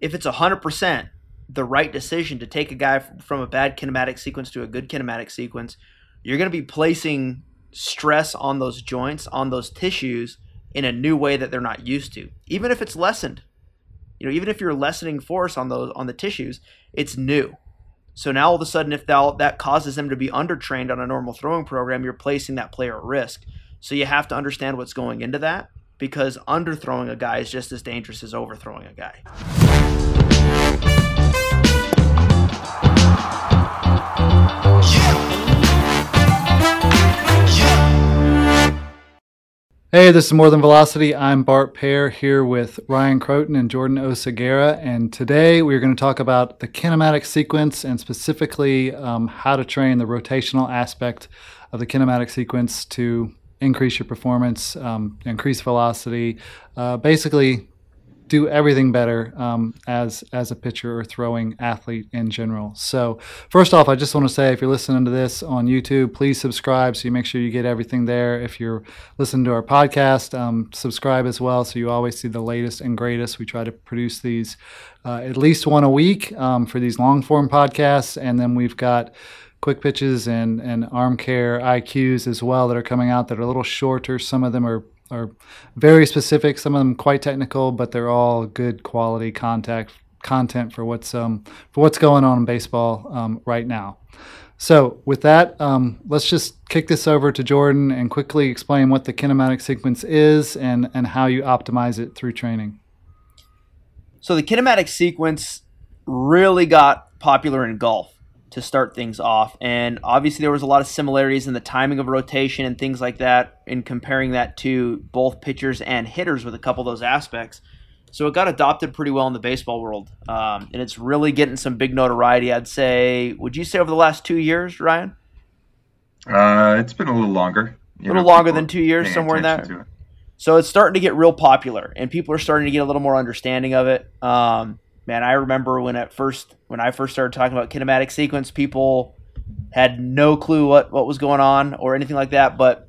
if it's 100% the right decision to take a guy from a bad kinematic sequence to a good kinematic sequence, you're going to be placing stress on those joints, on those tissues in a new way that they're not used to. Even if it's lessened. You know, even if you're lessening force on those on the tissues, it's new. So now all of a sudden if that that causes them to be undertrained on a normal throwing program, you're placing that player at risk. So you have to understand what's going into that because underthrowing a guy is just as dangerous as overthrowing a guy. Hey, this is More Than Velocity. I'm Bart Pear here with Ryan Crotin and Jordan Oseguera, and today we're going to talk about the kinematic sequence and specifically um, how to train the rotational aspect of the kinematic sequence to increase your performance, um, increase velocity, uh, basically do everything better um, as as a pitcher or throwing athlete in general. So first off, I just want to say if you're listening to this on YouTube, please subscribe so you make sure you get everything there. If you're listening to our podcast, um, subscribe as well so you always see the latest and greatest. We try to produce these uh, at least one a week um, for these long form podcasts, and then we've got quick pitches and and arm care IQs as well that are coming out that are a little shorter. Some of them are are very specific. Some of them quite technical, but they're all good quality contact content for what's um, for what's going on in baseball um, right now. So with that, um, let's just kick this over to Jordan and quickly explain what the kinematic sequence is and and how you optimize it through training. So the kinematic sequence really got popular in golf to start things off. And obviously, there was a lot of similarities in the timing of rotation and things like that in comparing that to both pitchers and hitters with a couple of those aspects. So it got adopted pretty well in the baseball world. Um, and it's really getting some big notoriety, I'd say. Would you say over the last two years, Ryan? Uh, it's been a little longer. a little know, longer than two years, somewhere in that. It. So it's starting to get real popular, and people are starting to get a little more understanding of it. Um, man, I remember when at first when I first started talking about kinematic sequence, people had no clue what what was going on or anything like that. But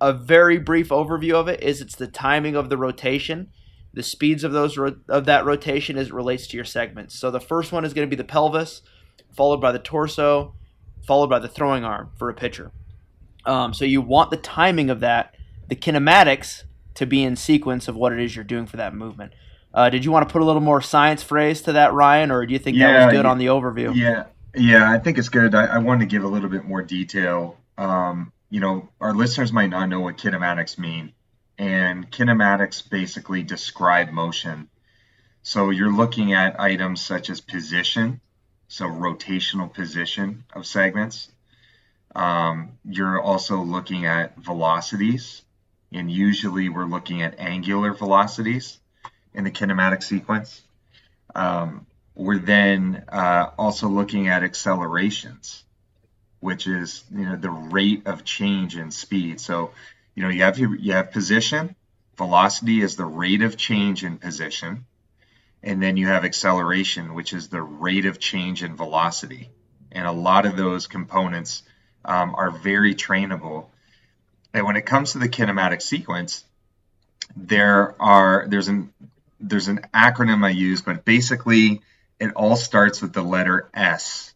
a very brief overview of it is it's the timing of the rotation, the speeds of those of that rotation as it relates to your segments. So the first one is going to be the pelvis, followed by the torso, followed by the throwing arm for a pitcher. Um, so you want the timing of that, the kinematics to be in sequence of what it is you're doing for that movement. Uh, did you want to put a little more science phrase to that, Ryan, or do you think yeah, that was good yeah, on the overview? Yeah, yeah, I think it's good. I, I wanted to give a little bit more detail. Um, you know, our listeners might not know what kinematics mean, and kinematics basically describe motion. So you're looking at items such as position, so rotational position of segments. Um, you're also looking at velocities, and usually we're looking at angular velocities in the kinematic sequence. Um, we're then uh, also looking at accelerations, which is you know the rate of change in speed. So you know you have you have position, velocity is the rate of change in position, and then you have acceleration, which is the rate of change in velocity. And a lot of those components um, are very trainable. And when it comes to the kinematic sequence, there are there's an there's an acronym I use, but basically it all starts with the letter S.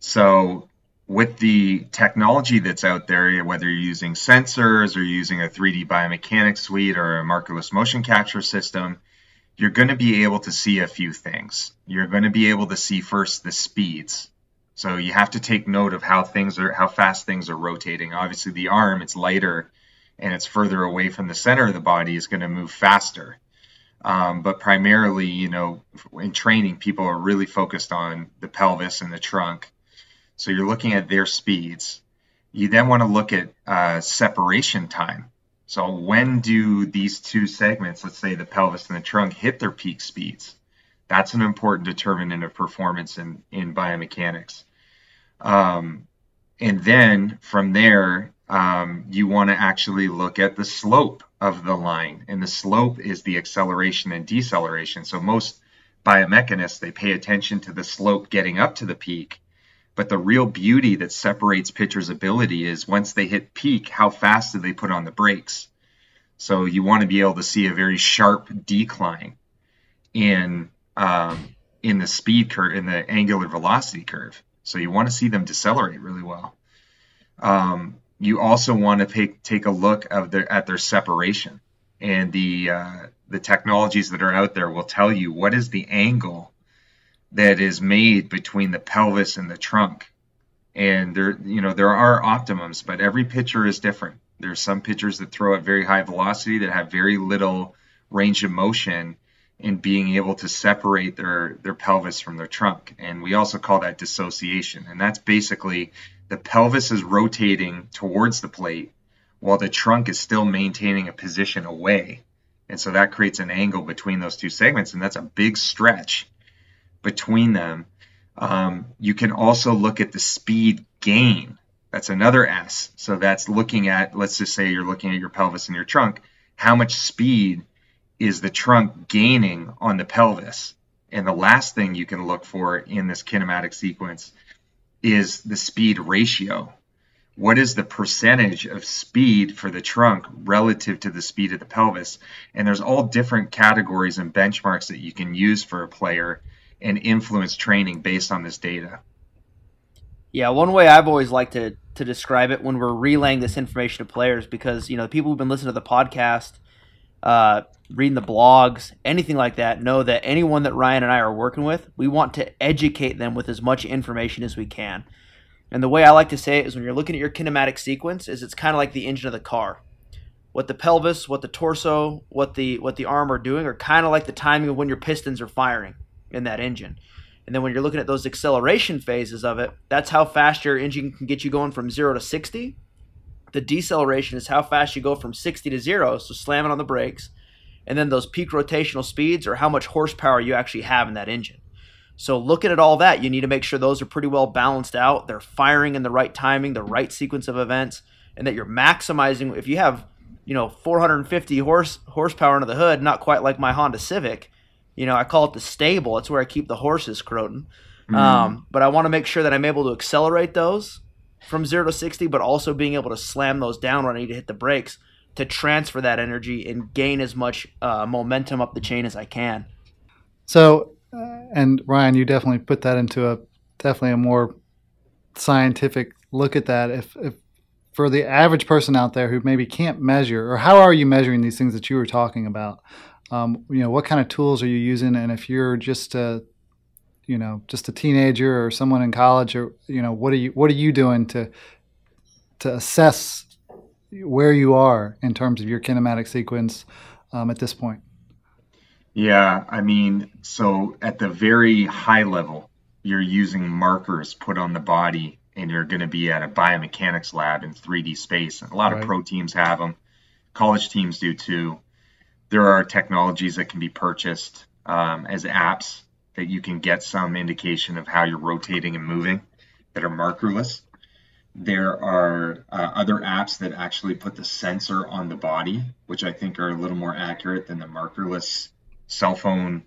So with the technology that's out there, whether you're using sensors or using a 3D biomechanics suite or a markerless motion capture system, you're going to be able to see a few things. You're going to be able to see first the speeds. So you have to take note of how things are, how fast things are rotating. Obviously, the arm, it's lighter and it's further away from the center of the body, is going to move faster. Um, but primarily, you know, in training, people are really focused on the pelvis and the trunk. So you're looking at their speeds. You then want to look at uh, separation time. So when do these two segments, let's say the pelvis and the trunk, hit their peak speeds? That's an important determinant of performance in, in biomechanics. Um, and then from there, um, you want to actually look at the slope of the line, and the slope is the acceleration and deceleration. So most biomechanists they pay attention to the slope getting up to the peak, but the real beauty that separates pitchers' ability is once they hit peak, how fast do they put on the brakes? So you want to be able to see a very sharp decline in um, in the speed curve, in the angular velocity curve. So you want to see them decelerate really well. Um, you also want to take take a look of their, at their separation, and the uh, the technologies that are out there will tell you what is the angle that is made between the pelvis and the trunk. And there, you know, there are optimums, but every pitcher is different. There's some pitchers that throw at very high velocity that have very little range of motion in being able to separate their their pelvis from their trunk. And we also call that dissociation. And that's basically the pelvis is rotating towards the plate while the trunk is still maintaining a position away. And so that creates an angle between those two segments, and that's a big stretch between them. Um, you can also look at the speed gain. That's another S. So that's looking at, let's just say you're looking at your pelvis and your trunk. How much speed is the trunk gaining on the pelvis? And the last thing you can look for in this kinematic sequence is the speed ratio. What is the percentage of speed for the trunk relative to the speed of the pelvis? And there's all different categories and benchmarks that you can use for a player and influence training based on this data. Yeah, one way I've always liked to to describe it when we're relaying this information to players, because you know the people who've been listening to the podcast, uh, reading the blogs, anything like that, know that anyone that Ryan and I are working with, we want to educate them with as much information as we can. And the way I like to say it is when you're looking at your kinematic sequence, is it's kind of like the engine of the car. What the pelvis, what the torso, what the what the arm are doing are kind of like the timing of when your pistons are firing in that engine. And then when you're looking at those acceleration phases of it, that's how fast your engine can get you going from zero to 60. The deceleration is how fast you go from 60 to zero, so slamming on the brakes. And then those peak rotational speeds are how much horsepower you actually have in that engine. So looking at all that, you need to make sure those are pretty well balanced out. They're firing in the right timing, the right sequence of events, and that you're maximizing. If you have, you know, 450 horse horsepower under the hood, not quite like my Honda Civic, you know, I call it the stable. It's where I keep the horses, Crotin. Mm. Um, but I want to make sure that I'm able to accelerate those from zero to 60, but also being able to slam those down when I need to hit the brakes to transfer that energy and gain as much uh, momentum up the chain as I can. So, uh, and Ryan, you definitely put that into a definitely a more scientific look at that. If, if for the average person out there who maybe can't measure, or how are you measuring these things that you were talking about? um, you know what kind of tools are you using and if you're just a you know just a teenager or someone in college or you know what are you what are you doing to to assess where you are in terms of your kinematic sequence um, at this point yeah i mean so at the very high level you're using markers put on the body and you're going to be at a biomechanics lab in 3d space and a lot right. of pro teams have them college teams do too there are technologies that can be purchased um, as apps that you can get some indication of how you're rotating and moving that are markerless. There are uh, other apps that actually put the sensor on the body, which I think are a little more accurate than the markerless cell phone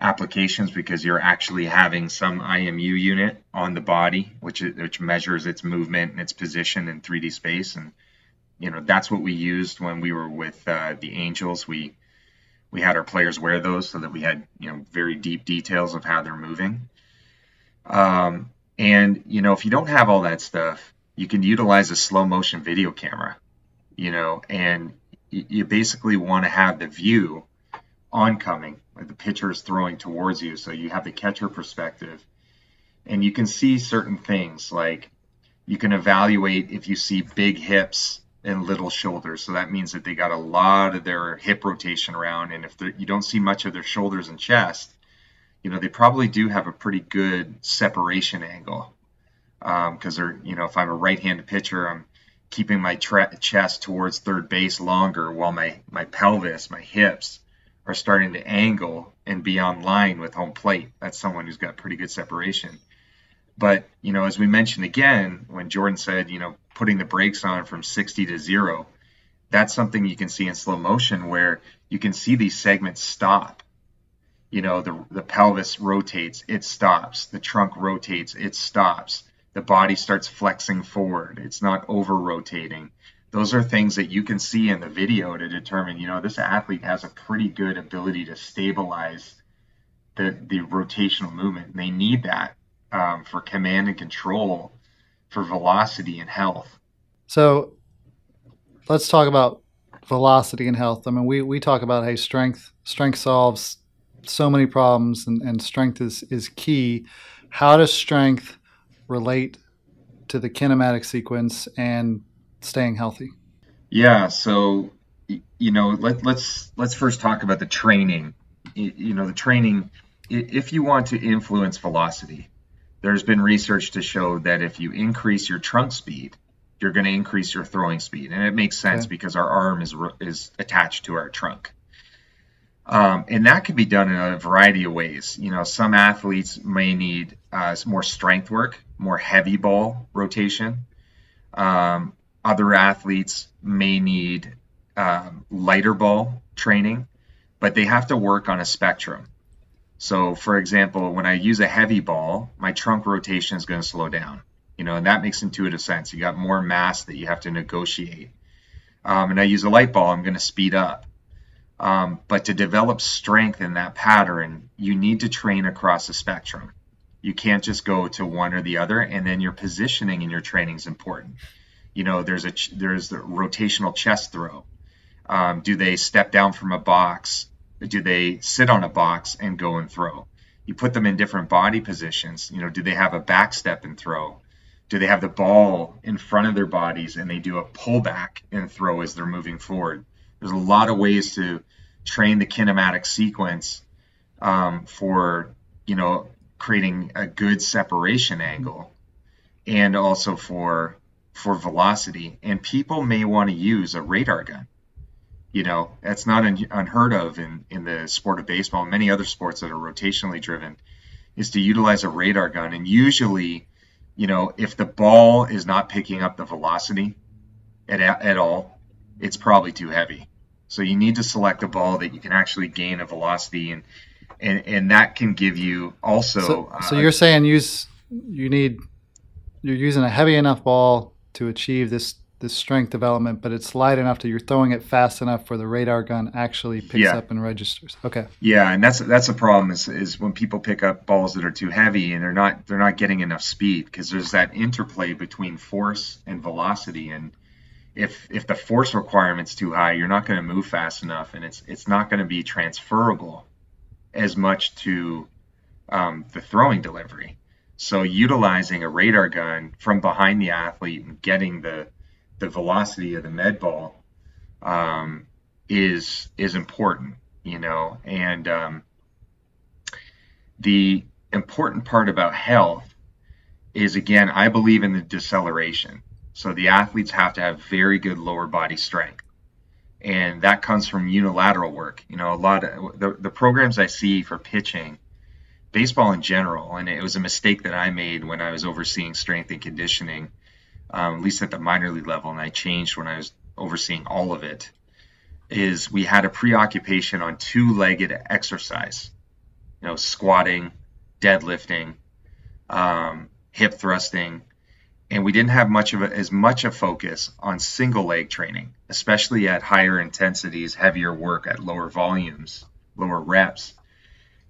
applications because you're actually having some IMU unit on the body, which which measures its movement and its position in 3D space, and you know that's what we used when we were with uh, the Angels. We we had our players wear those so that we had you know very deep details of how they're moving. Um, and you know if you don't have all that stuff, you can utilize a slow motion video camera. You know, and you, basically want to have the view oncoming, like the pitcher is throwing towards you, so you have the catcher perspective, and you can see certain things like you can evaluate if you see big hips and little shoulders. So that means that they got a lot of their hip rotation around. And if you don't see much of their shoulders and chest, you know, they probably do have a pretty good separation angle. Because um, they're, you know, if I'm a right-handed pitcher, I'm keeping my tra- chest towards third base longer while my, my pelvis, my hips are starting to angle and be on line with home plate. That's someone who's got pretty good separation. But, you know, as we mentioned again, when Jordan said, you know, putting the brakes on from 60 to zero, that's something you can see in slow motion where you can see these segments stop. You know, the, the pelvis rotates, it stops. The trunk rotates, it stops. The body starts flexing forward. It's not over rotating. Those are things that you can see in the video to determine, you know, this athlete has a pretty good ability to stabilize the the rotational movement. They need that um, for command and control, for velocity and health. So let's talk about velocity and health. I mean, we, we talk about hey, strength strength solves so many problems, and, and strength is is key. How does strength relate to the kinematic sequence and staying healthy? Yeah, so you know, let, let's let's first talk about the training. You know, the training. If you want to influence velocity, there's been research to show that if you increase your trunk speed, you're going to increase your throwing speed, and it makes sense okay. because our arm is is attached to our trunk. Um, and that can be done in a variety of ways. You know, some athletes may need uh, more strength work, more heavy ball rotation. Um, other athletes may need um, lighter ball training, but they have to work on a spectrum. So, for example, when I use a heavy ball, my trunk rotation is going to slow down. You know, and that makes intuitive sense. You got more mass that you have to negotiate. Um, and I use a light ball, I'm going to speed up. Um, but to develop strength in that pattern, you need to train across the spectrum. You can't just go to one or the other, and then your positioning in your training is important. You know, there's a there's the rotational chest throw. Um, do they step down from a box? Do they sit on a box and go and throw? You put them in different body positions. You know, do they have a back step and throw? Do they have the ball in front of their bodies and they do a pullback and throw as they're moving forward? There's a lot of ways to train the kinematic sequence um, for you know creating a good separation angle and also for for velocity. And people may want to use a radar gun. You know that's not un- unheard of in in the sport of baseball and many other sports that are rotationally driven is to utilize a radar gun. And usually you know if the ball is not picking up the velocity at, at all it's probably too heavy so you need to select a ball that you can actually gain a velocity and and and that can give you also so, so uh, you're saying use you need you're using a heavy enough ball to achieve this this strength development, but it's light enough that you're throwing it fast enough where the radar gun actually picks yeah. up and registers. Okay. Yeah, and that's that's a problem is, is when people pick up balls that are too heavy and they're not they're not getting enough speed because there's that interplay between force and velocity and if if the force requirement's too high, you're not going to move fast enough and it's it's not going to be transferable as much to um, the throwing delivery. So utilizing a radar gun from behind the athlete and getting the the velocity of the med ball um, is is important, you know, and um, the important part about health is again, I believe in the deceleration. So the athletes have to have very good lower body strength. And that comes from unilateral work. You know, a lot of the, the programs I see for pitching, baseball in general, and it was a mistake that I made when I was overseeing strength and conditioning um, at least at the minor league level, and I changed when I was overseeing all of it, is we had a preoccupation on two legged exercise, you know, squatting, deadlifting, um, hip thrusting, and we didn't have much of a, as much a focus on single leg training, especially at higher intensities, heavier work at lower volumes, lower reps.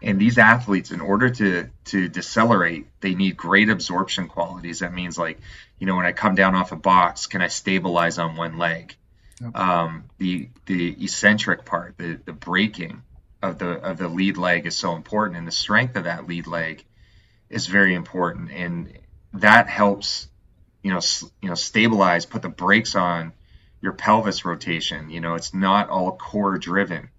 And these athletes, in order to to decelerate, they need great absorption qualities. That means like, you know, when I come down off a box, can I stabilize on one leg? Um, the the eccentric part, the the braking of the of the lead leg is so important, and the strength of that lead leg is very important, and that helps, you know, you know, stabilize, put the brakes on your pelvis rotation. You know, it's not all core driven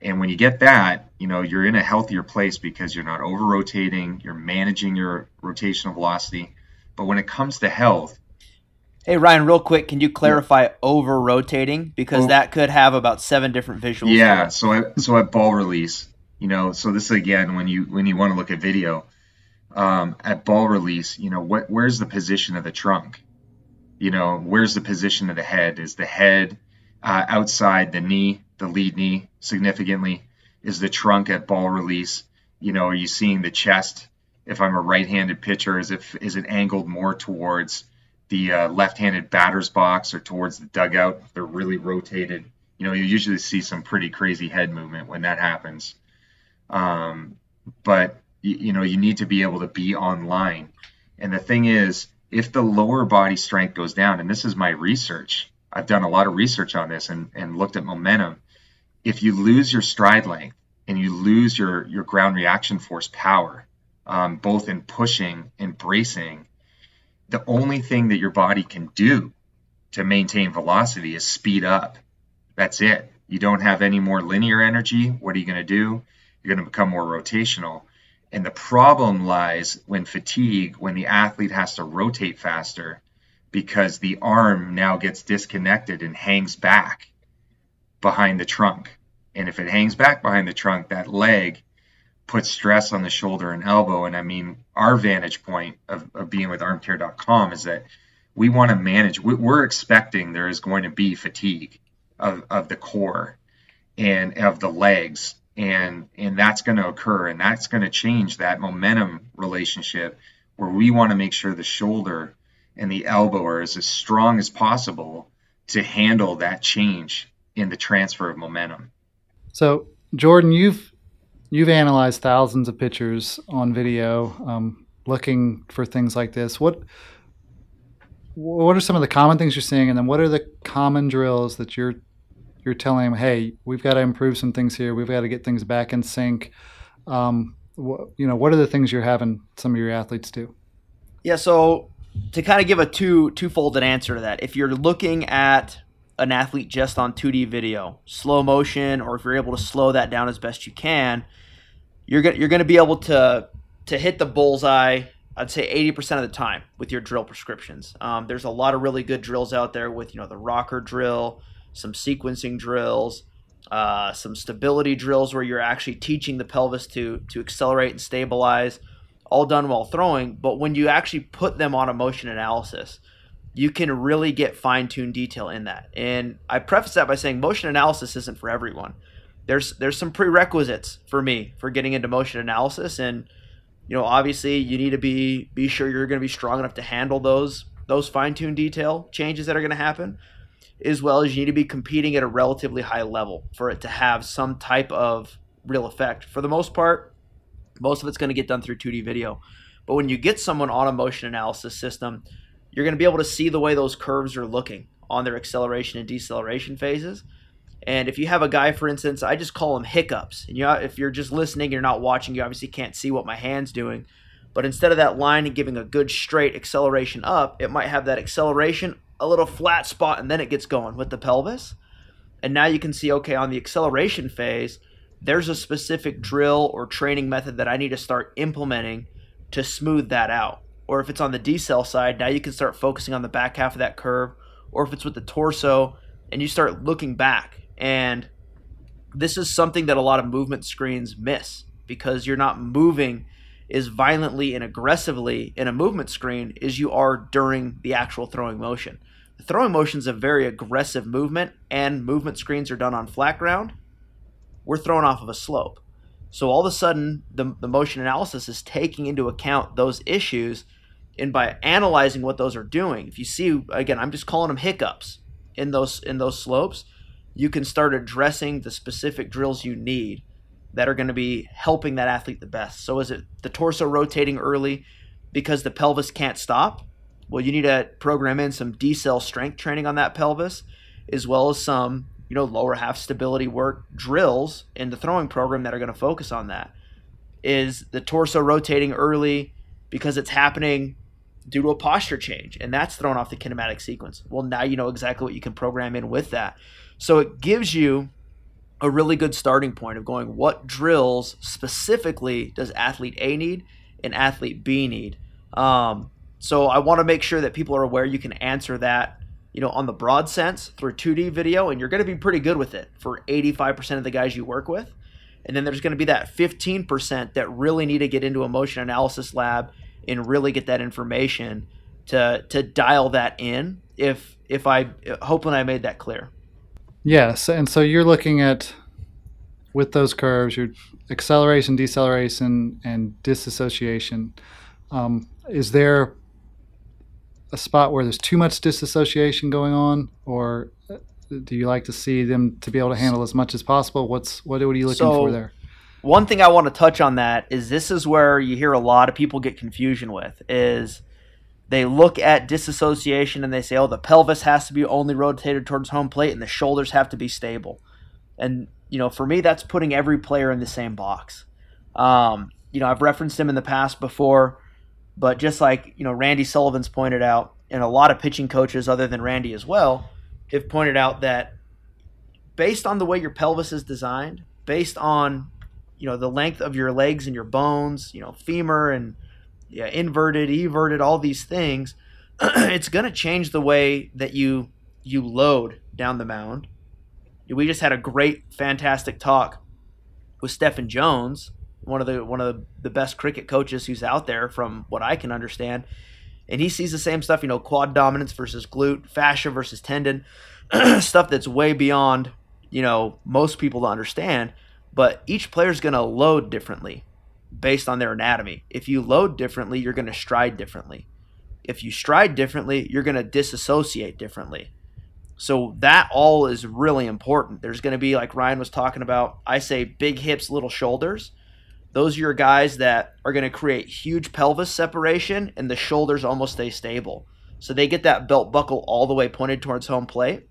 and when you get that, you know, you're in a healthier place because you're not over rotating, you're managing your rotational velocity. But when it comes to health, Hey Ryan, real quick, can you clarify yeah. over rotating because oh, that could have about seven different visuals. Yeah, so I, so at ball release, you know, so this again when you when you want to look at video, um, at ball release, you know, what where's the position of the trunk? You know, where's the position of the head? Is the head uh, outside the knee? the lead knee significantly? Is the trunk at ball release? You know, are you seeing the chest? If I'm a right-handed pitcher, is it is it angled more towards the uh, left-handed batter's box or towards the dugout? They're really rotated. You know, you usually see some pretty crazy head movement when that happens. Um, but you, you know you need to be able to be online. And the thing is, if the lower body strength goes down, and this is my research, I've done a lot of research on this and, and looked at momentum. If you lose your stride length and you lose your, your ground reaction force power, um, both in pushing and bracing, the only thing that your body can do to maintain velocity is speed up. That's it. You don't have any more linear energy. What are you going to do? You're going to become more rotational. And the problem lies when fatigue, when the athlete has to rotate faster because the arm now gets disconnected and hangs back behind the trunk. And if it hangs back behind the trunk, that leg puts stress on the shoulder and elbow. And I mean, our vantage point of, of being with armcare.com is that we want to manage, we're expecting there is going to be fatigue of, of the core and of the legs. And, and that's going to occur and that's going to change that momentum relationship where we want to make sure the shoulder and the elbow are as, strong as possible to handle that change in the transfer of momentum. So, Jordan, you've you've analyzed thousands of pictures on video, um, looking for things like this. What what are some of the common things you're seeing, and then what are the common drills that you're you're telling them, hey, we've got to improve some things here. We've got to get things back in sync. Um, wh- you know, what are the things you're having some of your athletes do? Yeah, so to kind of give a two two-folded answer to that, if you're looking at an athlete just on 2D video, slow motion, or if you're able to slow that down as best you can, you're gonna you're gonna be able to to hit the bullseye. I'd say 80% of the time with your drill prescriptions. Um, there's a lot of really good drills out there with you know the rocker drill, some sequencing drills, uh, some stability drills where you're actually teaching the pelvis to to accelerate and stabilize all done while throwing. But when you actually put them on a motion analysis, you can really get fine tuned detail in that. And I preface that by saying motion analysis isn't for everyone. There's there's some prerequisites for me for getting into motion analysis, and you know obviously you need to be be sure you're going to be strong enough to handle those those fine tuned detail changes that are going to happen, as well as you need to be competing at a relatively high level for it to have some type of real effect. For the most part, most of it's going to get done through 2D video. But when you get someone on a motion analysis system, you're going to be able to see the way those curves are looking on their acceleration and deceleration phases. And if you have a guy, for instance, I just call them hiccups. And you, if you're just listening, you're not watching, you obviously can't see what my hand's doing. But instead of that line and giving a good straight acceleration up, it might have that acceleration, a little flat spot, and then it gets going with the pelvis. And now you can see, okay, on the acceleration phase, there's a specific drill or training method that I need to start implementing to smooth that out. Or if it's on the decel side, now you can start focusing on the back half of that curve. Or if it's with the torso and you start looking back. And this is something that a lot of movement screens miss because you're not moving as violently and aggressively in a movement screen as you are during the actual throwing motion. The throwing motion is a very aggressive movement, and movement screens are done on flat ground we're thrown off of a slope. So all of a sudden, the, the motion analysis is taking into account those issues. And by analyzing what those are doing, if you see, again, I'm just calling them hiccups in those in those slopes, you can start addressing the specific drills you need that are going to be helping that athlete the best. So is it the torso rotating early because the pelvis can't stop? Well, you need to program in some decel strength training on that pelvis, as well as some you know, lower half stability work drills in the throwing program that are going to focus on that. Is the torso rotating early because it's happening due to a posture change, and that's thrown off the kinematic sequence. Well, now you know exactly what you can program in with that. So it gives you a really good starting point of going what drills specifically does athlete A need and athlete B need. Um, so I want to make sure that people are aware you can answer that you know, on the broad sense through 2D video, and you're going to be pretty good with it for 85% of the guys you work with. And then there's going to be that 15% that really need to get into a motion analysis lab and really get that information to to dial that in. If if I hoping I made that clear. Yes, and so you're looking at with those curves, your acceleration, deceleration, and disassociation. Um, is there a spot where there's too much disassociation going on, or do you like to see them to be able to handle as much as possible? What's what, what are you looking so, for there? one thing I want to touch on that is this is where you hear a lot of people get confusion with is they look at disassociation and they say, oh, the pelvis has to be only rotated towards home plate and the shoulders have to be stable. And, you know, for me, that's putting every player in the same box. Um, you know, I've referenced him in the past before, but just like, you know, Randy Sullivan's pointed out, and a lot of pitching coaches other than Randy as well have pointed out that based on the way your pelvis is designed, based on, you know, the length of your legs and your bones, you know, femur and – yeah, inverted, everted, all these things, it's going to change the way that you you load down the mound. We just had a great, fantastic talk with Steffan Jones, one of the one of the best cricket coaches who's out there, from what I can understand, and he sees the same stuff. You know, quad dominance versus glute, fascia versus tendon, stuff that's way beyond you know most people to understand. But each player's going to load differently based on their anatomy. If you load differently, you're going to stride differently. If you stride differently, you're going to disassociate differently. So that all is really important. There's going to be like Ryan was talking about, I say big hips, little shoulders. Those are your guys that are going to create huge pelvis separation and the shoulders almost stay stable. So they get that belt buckle all the way pointed towards home plate.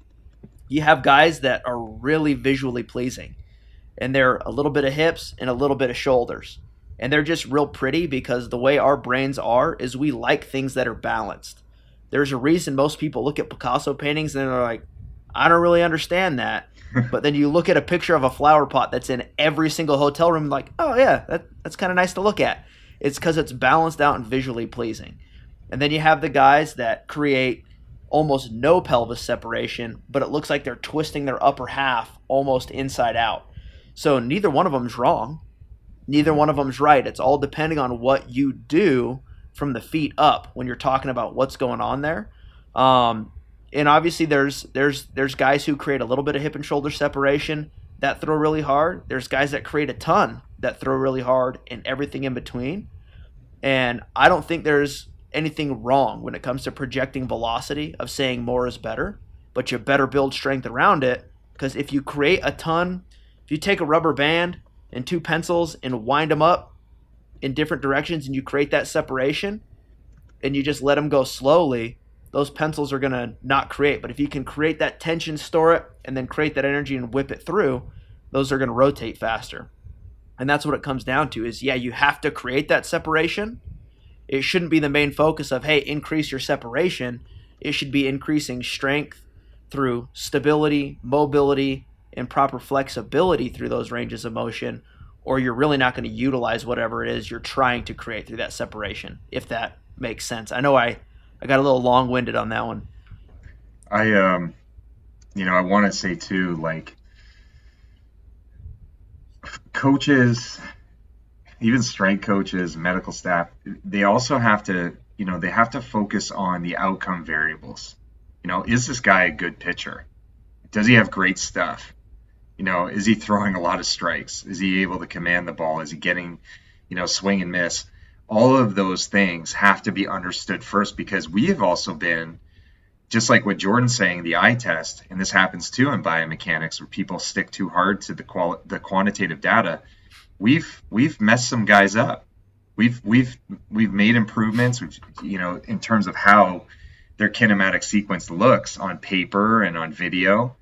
You have guys that are really visually pleasing and they're a little bit of hips and a little bit of shoulders and they're just real pretty because the way our brains are is we like things that are balanced. There's a reason most people look at Picasso paintings and they're like, I don't really understand that. but then you look at a picture of a flower pot that's in every single hotel room, like, oh yeah, that, that's kind of nice to look at. It's because it's balanced out and visually pleasing. And then you have the guys that create almost no pelvis separation, but it looks like they're twisting their upper half almost inside out. So neither one of them is wrong neither one of them's right. It's all depending on what you do from the feet up when you're talking about what's going on there. Um, and obviously, there's there's there's guys who create a little bit of hip and shoulder separation that throw really hard. There's guys that create a ton that throw really hard, and everything in between. And I don't think there's anything wrong when it comes to projecting velocity of saying more is better, but you better build strength around it because if you create a ton, if you take a rubber band and two pencils and wind them up in different directions and you create that separation and you just let them go slowly, those pencils are going to not create. But if you can create that tension, store it, and then create that energy and whip it through, those are going to rotate faster. And that's what it comes down to is yeah, you have to create that separation. It shouldn't be the main focus of hey, increase your separation. It should be increasing strength through stability, mobility, and proper flexibility through those ranges of motion, or you're really not going to utilize whatever it is you're trying to create through that separation, if that makes sense. I know I, I got a little long winded on that one. I, um, you know, I want to say too, like, coaches, even strength coaches, medical staff, they also have to, you know, they have to focus on the outcome variables. You know, is this guy a good pitcher? Does he have great stuff? You know, is he throwing a lot of strikes? Is he able to command the ball? Is he getting, you know, swing and miss? All of those things have to be understood first because we have also been, just like what Jordan's saying, the eye test, and this happens too in biomechanics where people stick too hard to the quali- the quantitative data. We've we've messed some guys up. We've we've we've made improvements, which you know, in terms of how their kinematic sequence looks on paper and on video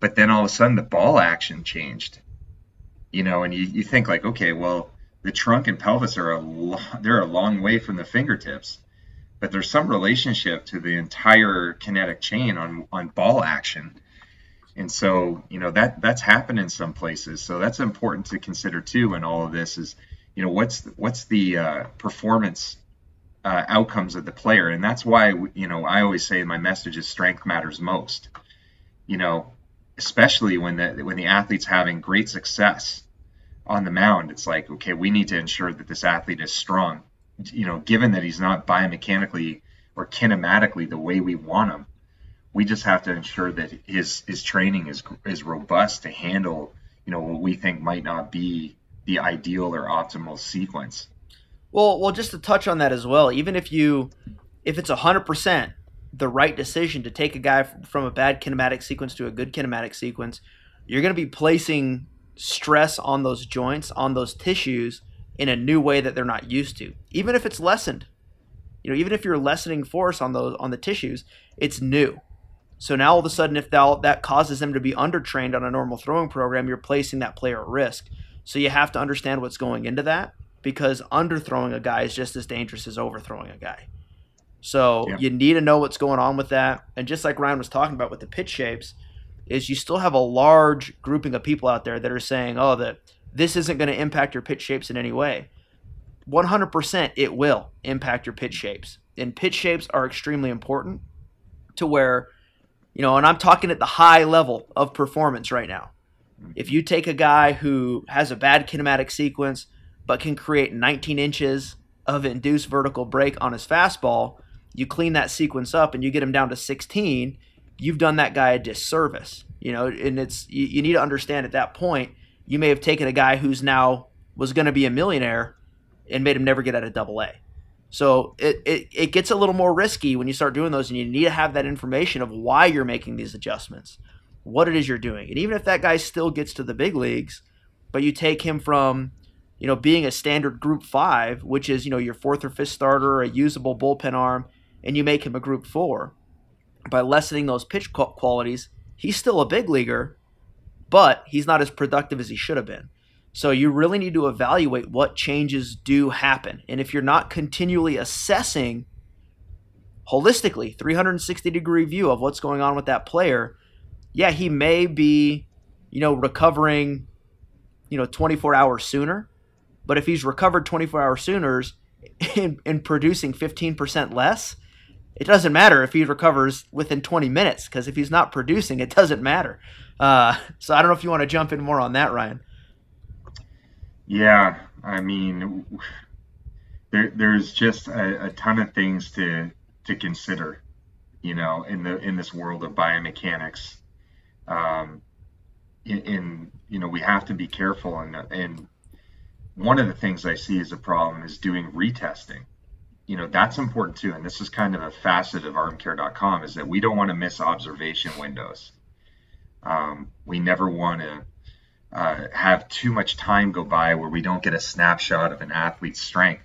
but then all of a sudden the ball action changed. You know and you, you think like okay well the trunk and pelvis are a lo- they're a long way from the fingertips but there's some relationship to the entire kinetic chain on on ball action. And so you know that that's happened in some places. So that's important to consider too in all of this is you know what's what's the uh, performance uh, outcomes of the player? And that's why you know i always say my message is strength matters most. You know especially when the when the athlete's having great success on the mound. It's like, okay, we need to ensure that this athlete is strong. You know, given that he's not biomechanically or kinematically the way we want him, we just have to ensure that his his training is is robust to handle, you know, what we think might not be the ideal or optimal sequence. Well, well, just to touch on that as well, even if you if it's hundred percent the right decision to take a guy from a bad kinematic sequence to a good kinematic sequence, you're going to be placing stress on those joints, on those tissues in a new way that they're not used to. Even if it's lessened. You know, even if you're lessening force on those on the tissues, it's new. So now all of a sudden if that that causes them to be undertrained on a normal throwing program, you're placing that player at risk. So you have to understand what's going into that because underthrowing a guy is just as dangerous as overthrowing a guy. So yeah. you need to know what's going on with that. And just like Ryan was talking about with the pitch shapes, is you still have a large grouping of people out there that are saying, oh, that this isn't going to impact your pitch shapes in any way. 100% it will impact your pitch shapes. And pitch shapes are extremely important to where, you know, and I'm talking at the high level of performance right now. If you take a guy who has a bad kinematic sequence, but can create 19 inches of induced vertical break on his fastball, you clean that sequence up and you get him down to 16, you've done that guy a disservice. You know, and it's you, you need to understand at that point, you may have taken a guy who's now was going to be a millionaire and made him never get out of double A. So it, it, it gets a little more risky when you start doing those, and you need to have that information of why you're making these adjustments, what it is you're doing. And even if that guy still gets to the big leagues, but you take him from you know, being a standard group five, which is, you know, your fourth or fifth starter, a usable bullpen arm, and you make him a group four, by lessening those pitch qualities, he's still a big leaguer, but he's not as productive as he should have been. So you really need to evaluate what changes do happen. And if you're not continually assessing holistically, 360 degree view of what's going on with that player, yeah, he may be, you know, recovering, you know, 24 hours sooner, but if he's recovered 24 hours sooner and, producing 15% less, it doesn't matter if he recovers within 20 minutes because if he's not producing, it doesn't matter. Uh, so I don't know if you want to jump in more on that, Ryan. Yeah, I mean, there, there's just a, a ton of things to to consider, you know, in the in this world of biomechanics. Um, in, in you know, we have to be careful and and one of the things I see as a problem is doing retesting. You know, that's important too. And this is kind of a facet of armcare.com is that we don't want to miss observation windows. Um, we never want to uh, have too much time go by where we don't get a snapshot of an athlete's strength.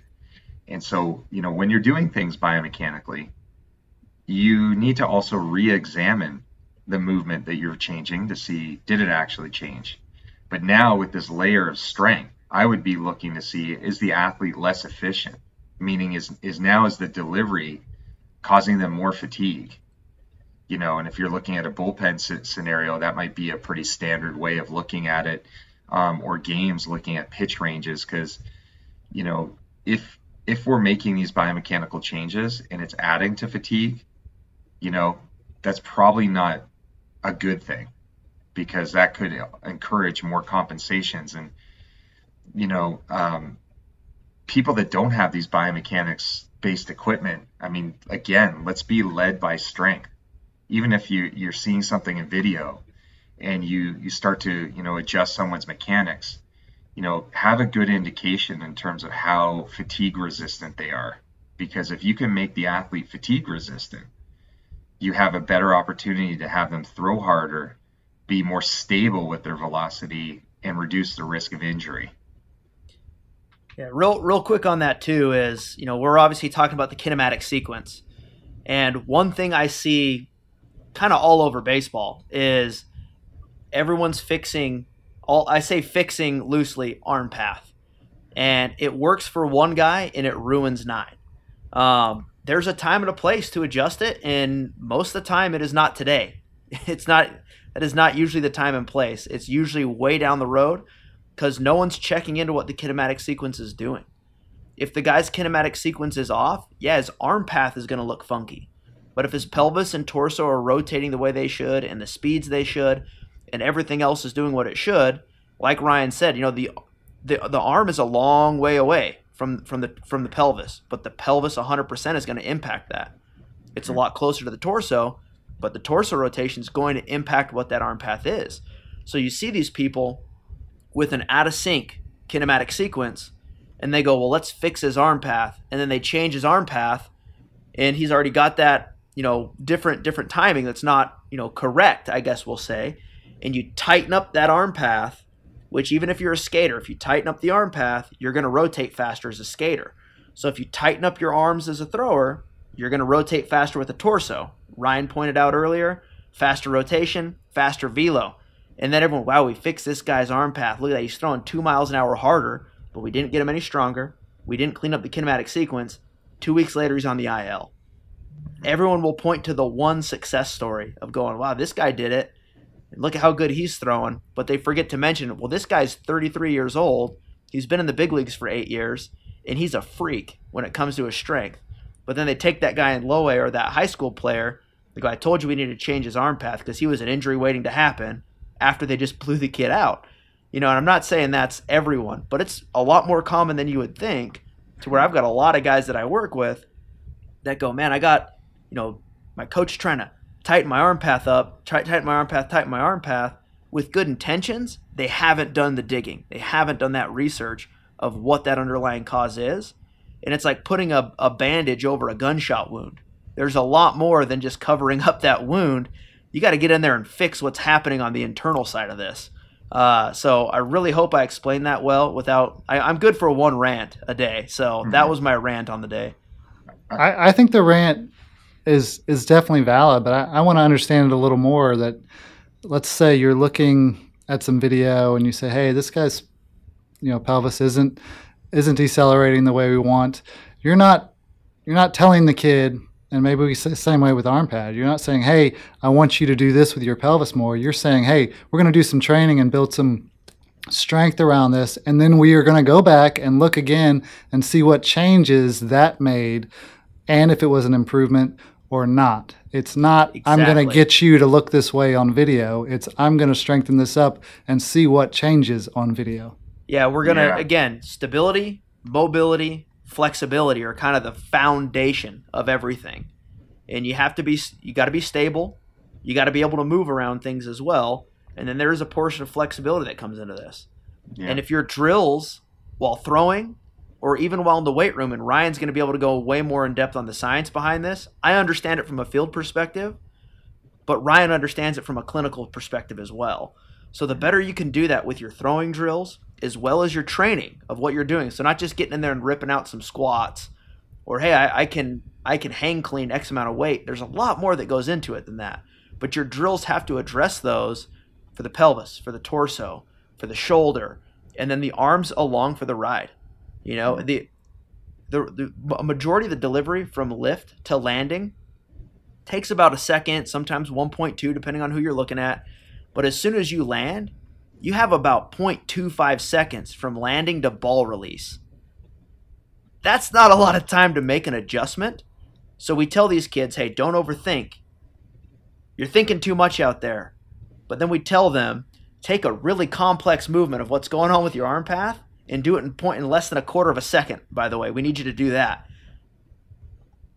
And so, you know, when you're doing things biomechanically, you need to also re examine the movement that you're changing to see did it actually change. But now with this layer of strength, I would be looking to see is the athlete less efficient, meaning is is now is the delivery causing them more fatigue. You know, and if you're looking at a bullpen scenario, that might be a pretty standard way of looking at it, um, or games looking at pitch ranges, because you know if if we're making these biomechanical changes and it's adding to fatigue, you know, that's probably not a good thing because that could encourage more compensations and you know, um, people that don't have these biomechanics based equipment, I mean, again, let's be led by strength. Even if you, you're seeing something in video and you, you start to, you know, adjust someone's mechanics, you know, have a good indication in terms of how fatigue resistant they are. Because if you can make the athlete fatigue resistant, you have a better opportunity to have them throw harder, be more stable with their velocity, and reduce the risk of injury. Yeah, real real quick on that too is, you know, we're obviously talking about the kinematic sequence. And one thing I see kind of all over baseball is everyone's fixing all I say fixing loosely arm path. And it works for one guy and it ruins nine. Um, there's a time and a place to adjust it, and most of the time it is not today. It's not that is not usually the time and place. It's usually way down the road because no one's checking into what the kinematic sequence is doing. If the guy's kinematic sequence is off, yeah, his arm path is going to look funky. But if his pelvis and torso are rotating the way they should and the speeds they should and everything else is doing what it should, like Ryan said, you know, the the, the arm is a long way away from from the from the pelvis, but the pelvis 100% is going to impact that. It's a hmm. lot closer to the torso, but the torso rotation is going to impact what that arm path is. So you see these people with an out of sync kinematic sequence and they go, well, let's fix his arm path. And then they change his arm path and he's already got that, you know, different, different timing that's not, you know, correct, I guess we'll say. And you tighten up that arm path which even if you're a skater, if you tighten up the arm path, you're going to rotate faster as a skater. So if you tighten up your arms as a thrower, you're going to rotate faster with the torso. Ryan pointed out earlier, faster rotation, faster velo. And then everyone, wow, we fixed this guy's arm path. Look at that. He's throwing two miles an hour harder, but we didn't get him any stronger. We didn't clean up the kinematic sequence. Two weeks later, he's on the IL. Everyone will point to the one success story of going, wow, this guy did it. Look at how good he's throwing. But they forget to mention, well, this guy's 33 years old. He's been in the big leagues for eight years, and he's a freak when it comes to his strength. But then they take that guy in low A or that high school player. They go, I told you we needed to change his arm path because he was an injury waiting to happen after they just blew the kid out. You know, and I'm not saying that's everyone, but it's a lot more common than you would think to where I've got a lot of guys that I work with that go, man, I got, you know, my coach trying to tighten my arm path up, try tighten my arm path, tighten my arm path with good intentions. They haven't done the digging. They haven't done that research of what that underlying cause is. And it's like putting a, a bandage over a gunshot wound. There's a lot more than just covering up that wound. You got to get in there and fix what's happening on the internal side of this. Uh, so I really hope I explained that well without. I, am good for one rant a day. So mm-hmm. that was my rant on the day. I, I, think the rant is is definitely valid, but I, I want to understand it a little more. That let's say you're looking at some video and you say, "Hey, this guy's you know pelvis isn't isn't decelerating the way we want." You're not you're not telling the kid and maybe we say the same way with arm path. You're not saying, hey, I want you to do this with your pelvis more. You're saying, hey, we're going to do some training and build some strength around this. And then we are going to go back and look again and see what changes that made and if it was an improvement or not. It's not, exactly. I'm going to get you to look this way on video. It's, I'm going to strengthen this up and see what changes on video. Yeah, we're going to, yeah. again, stability, mobility, flexibility are kind of the foundation of everything. And you have to be you got to be stable. You got to be able to move around things as well. And then there is a portion of flexibility that comes into this. Yeah. And if your drills while throwing or even while in the weight room, and Ryan's going to be able to go way more in depth on the science behind this. I understand it from a field perspective, but Ryan understands it from a clinical perspective as well. So the better you can do that with your throwing drills, as well as your training of what you're doing. So not just getting in there and ripping out some squats, or hey, I, I can I can hang clean X amount of weight. There's a lot more that goes into it than that. But your drills have to address those for the pelvis, for the torso, for the shoulder, and then the arms along for the ride. You know, mm-hmm. the the, the majority of the delivery from lift to landing takes about a second, sometimes 1.2, depending on who you're looking at. But as soon as you land, you have about 0.25 seconds from landing to ball release. That's not a lot of time to make an adjustment. So we tell these kids, hey, don't overthink. You're thinking too much out there. But then we tell them, take a really complex movement of what's going on with your arm path and do it in point in less than a quarter of a second, by the way. We need you to do that.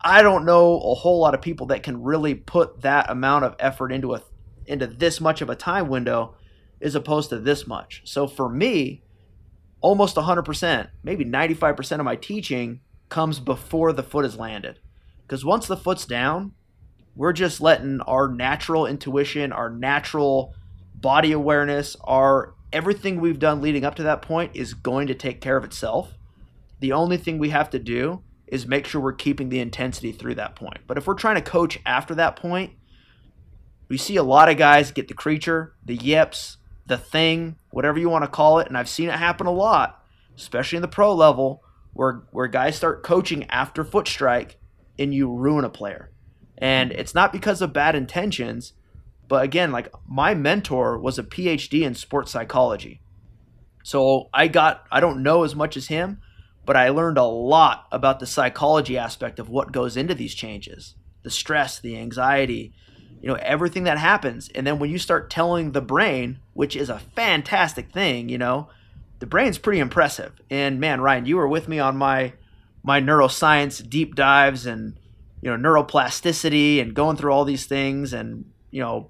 I don't know a whole lot of people that can really put that amount of effort into a into this much of a time window as opposed to this much. So for me, almost 100%, maybe 95% of my teaching comes before the foot is landed. Because once the foot's down, we're just letting our natural intuition, our natural body awareness, our everything we've done leading up to that point is going to take care of itself. The only thing we have to do is make sure we're keeping the intensity through that point. But if we're trying to coach after that point, we see a lot of guys get the creature, the yips, the thing, whatever you want to call it, and I've seen it happen a lot, especially in the pro level, where where guys start coaching after foot strike and you ruin a player. And it's not because of bad intentions, but again, like my mentor was a PhD in sports psychology. So I got I don't know as much as him, but I learned a lot about the psychology aspect of what goes into these changes. The stress, the anxiety, you know everything that happens. And then when you start telling the brain which is a fantastic thing you know the brain's pretty impressive. And man ryan you were with me on my my neuroscience deep dives and you know neuroplasticity and going through all these things. And you know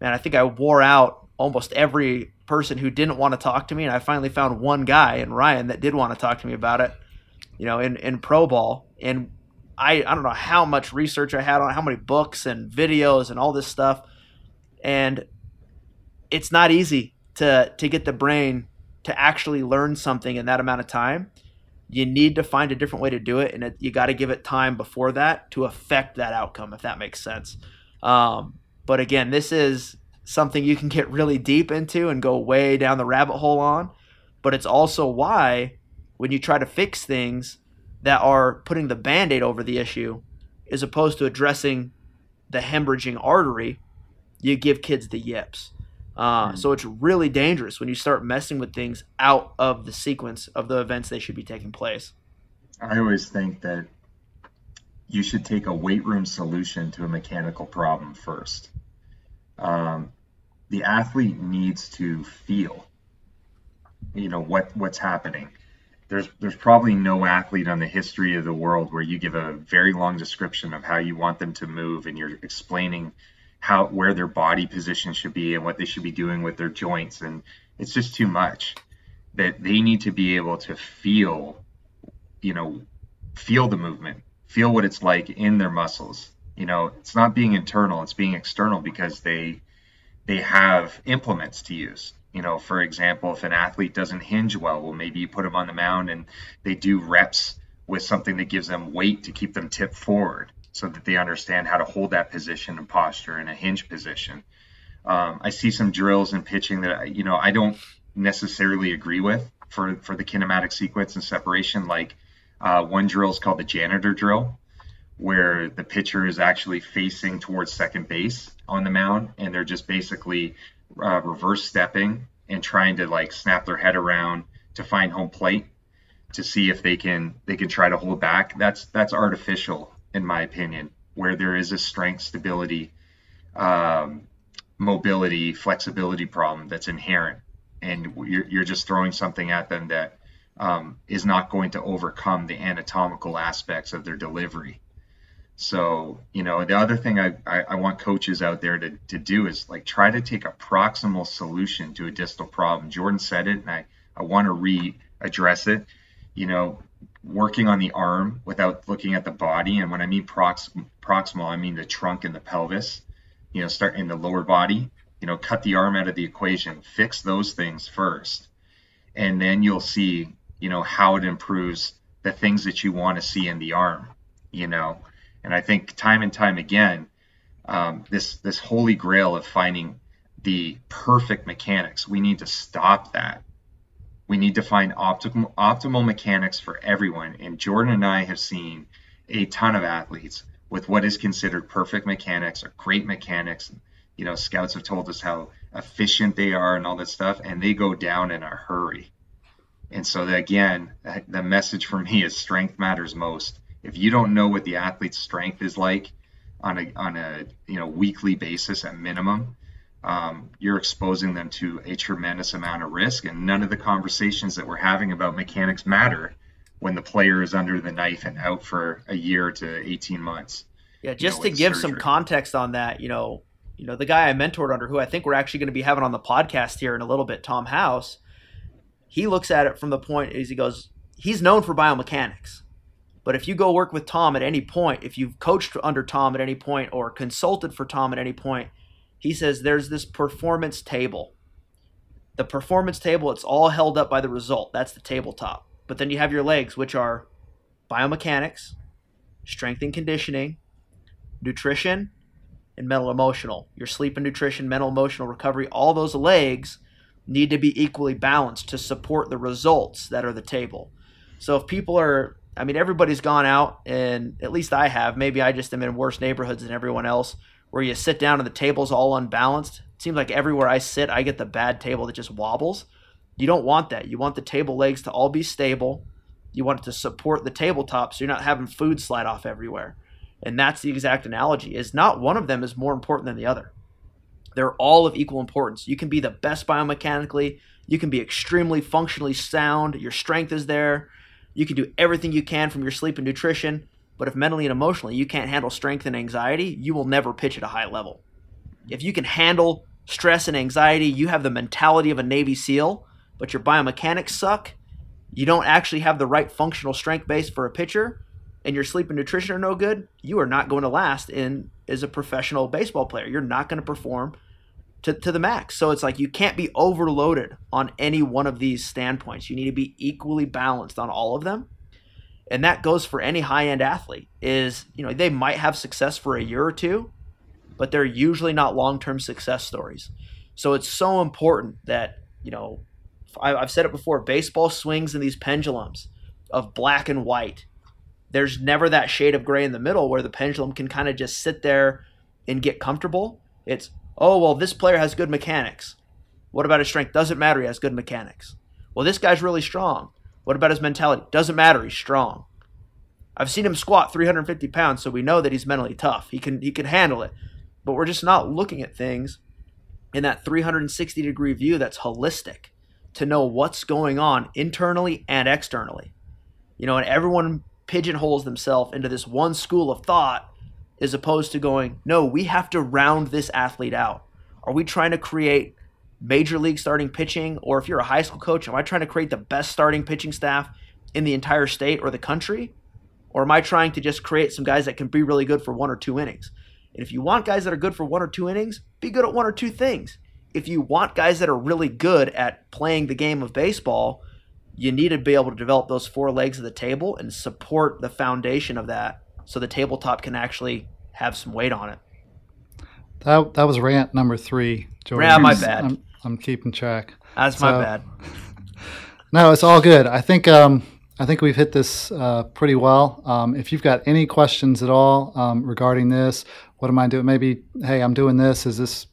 man i think i wore out almost every person who didn't want to talk to me. And i finally found one guy and ryan that did want to talk to me about it you know in, in pro ball. And I, I don't know how much research I had on how many books and videos and all this stuff. And it's not easy to to get the brain to actually learn something in that amount of time, you need to find a different way to do it, and it, you got to give it time before that to affect that outcome, if that makes sense. Um, but again, this is something you can get really deep into and go way down the rabbit hole on. But it's also why when you try to fix things that are putting the band aid over the issue, as opposed to addressing the hemorrhaging artery, you give kids the yips. Uh, mm. So it's really dangerous when you start messing with things out of the sequence of the events they should be taking place. I always think that you should take a weight room solution to a mechanical problem first. Um, the athlete needs to feel, you know, what what's happening. There's there's probably no athlete on the history of the world where you give a very long description of how you want them to move and you're explaining how where their body position should be and what they should be doing with their joints. And it's just too much that they need to be able to feel you know feel the movement feel what it's like in their muscles. You know it's not being internal it's being external because they they have implements to use you know for example if an athlete doesn't hinge well well maybe you put them on the mound and they do reps with something that gives them weight to keep them tipped forward so that they understand how to hold that position and posture in a hinge position. Um, I see some drills in pitching that you know I don't necessarily agree with for for the kinematic sequence and separation. Like uh, one drill is called the janitor drill, where the pitcher is actually facing towards second base on the mound, and they're just basically uh, reverse stepping and trying to like snap their head around to find home plate to see if they can they can try to hold back. That's that's artificial in my opinion, where there is a strength, stability, um, mobility, flexibility problem that's inherent, and you're, you're just throwing something at them that um, is not going to overcome the anatomical aspects of their delivery. So, you know, the other thing I, I, I, want coaches out there to, to do is like try to take a proximal solution to a distal problem. Jordan said it, and I, I want to readdress it. You know, working on the arm without looking at the body. And when I mean prox- proximal, I mean the trunk and the pelvis, you know, start in the lower body, you know, cut the arm out of the equation, fix those things first. And then you'll see, you know, how it improves the things that you want to see in the arm, you know. And I think time and time again, um, this this holy grail of finding the perfect mechanics, we need to stop that we need to find optimal optimal mechanics for everyone. And Jordan and I have seen a ton of athletes with what is considered perfect mechanics or great mechanics. You know, scouts have told us how efficient they are and all that stuff, and they go down in a hurry. And so again, the message for me is strength matters most. If you don't know what the athlete's strength is like on a on a you know weekly basis at minimum, um, you're exposing them to a tremendous amount of risk. And none of the conversations that we're having about mechanics matter when the player is under the knife and out for a year to 18 months. Yeah, just you know, to give surgery. some context on that, you know, you know, the guy I mentored under who I think we're actually going to be having on the podcast here in a little bit, Tom House, he looks at it from the point is he goes, he's known for biomechanics. But if you go work with Tom at any point, if you've coached under Tom at any point or consulted for Tom at any point, he says there's this performance table. The performance table, it's all held up by the result. That's the tabletop. But then you have your legs, which are biomechanics, strength and conditioning, nutrition, and mental emotional. Your sleep and nutrition, mental emotional recovery, all those legs need to be equally balanced to support the results that are the table. So if people are I mean everybody's gone out and at least I have, maybe I just am in worse neighborhoods than everyone else where you sit down and the table's all unbalanced. It seems like everywhere I sit, I get the bad table that just wobbles. You don't want that. You want the table legs to all be stable. You want it to support the tabletop so you're not having food slide off everywhere. And that's the exact analogy. Is not one of them is more important than the other. They're all of equal importance. You can be the best biomechanically, you can be extremely functionally sound, your strength is there. You can do everything you can from your sleep and nutrition, but if mentally and emotionally you can't handle strength and anxiety, you will never pitch at a high level. If you can handle stress and anxiety, you have the mentality of a Navy SEAL, but your biomechanics suck, you don't actually have the right functional strength base for a pitcher, and your sleep and nutrition are no good, you are not going to last in as a professional baseball player. You're not going to perform to, to the max. So it's like you can't be overloaded on any one of these standpoints. You need to be equally balanced on all of them. And that goes for any high-end athlete is, you know, they might have success for a year or two, but they're usually not long-term success stories. So it's so important that, you know, I've said it before, baseball swings in these pendulums of black and white. There's never that shade of gray in the middle where the pendulum can kind of just sit there and get comfortable. It's Oh, well, this player has good mechanics. What about his strength? Doesn't matter. He has good mechanics. Well, this guy's really strong. What about his mentality? Doesn't matter. He's strong. I've seen him squat 350 pounds, so we know that he's mentally tough. He can he can handle it. But we're just not looking at things in that 360 degree view that's holistic to know what's going on internally and externally. You know, and everyone pigeonholes themselves into this one school of thought as opposed to going, no, we have to round this athlete out. Are we trying to create major league starting pitching? Or if you're a high school coach, am I trying to create the best starting pitching staff in the entire state or the country? Or am I trying to just create some guys that can be really good for one or two innings? And if you want guys that are good for one or two innings, be good at one or two things. If you want guys that are really good at playing the game of baseball, you need to be able to develop those four legs of the table and support the foundation of that so the tabletop can actually have some weight on it. That that was rant number three. Jordan. Yeah, my bad. I'm, I'm keeping track. That's so, my bad. no, it's all good. I think um, I think we've hit this uh, pretty well. Um, if you've got any questions at all um, regarding this, what am I doing? Maybe, hey, I'm doing this. Is this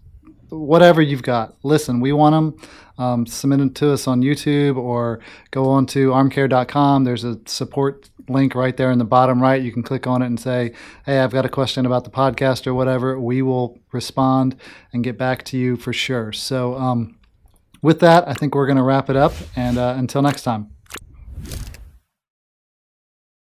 whatever you've got? Listen, we want them um, submit them to us on YouTube or go on to armcare.com. There's a support link right there in the bottom right. You can click on it and say, Hey, I've got a question about the podcast or whatever. We will respond and get back to you for sure. So, um, with that, I think we're going to wrap it up. And uh, until next time.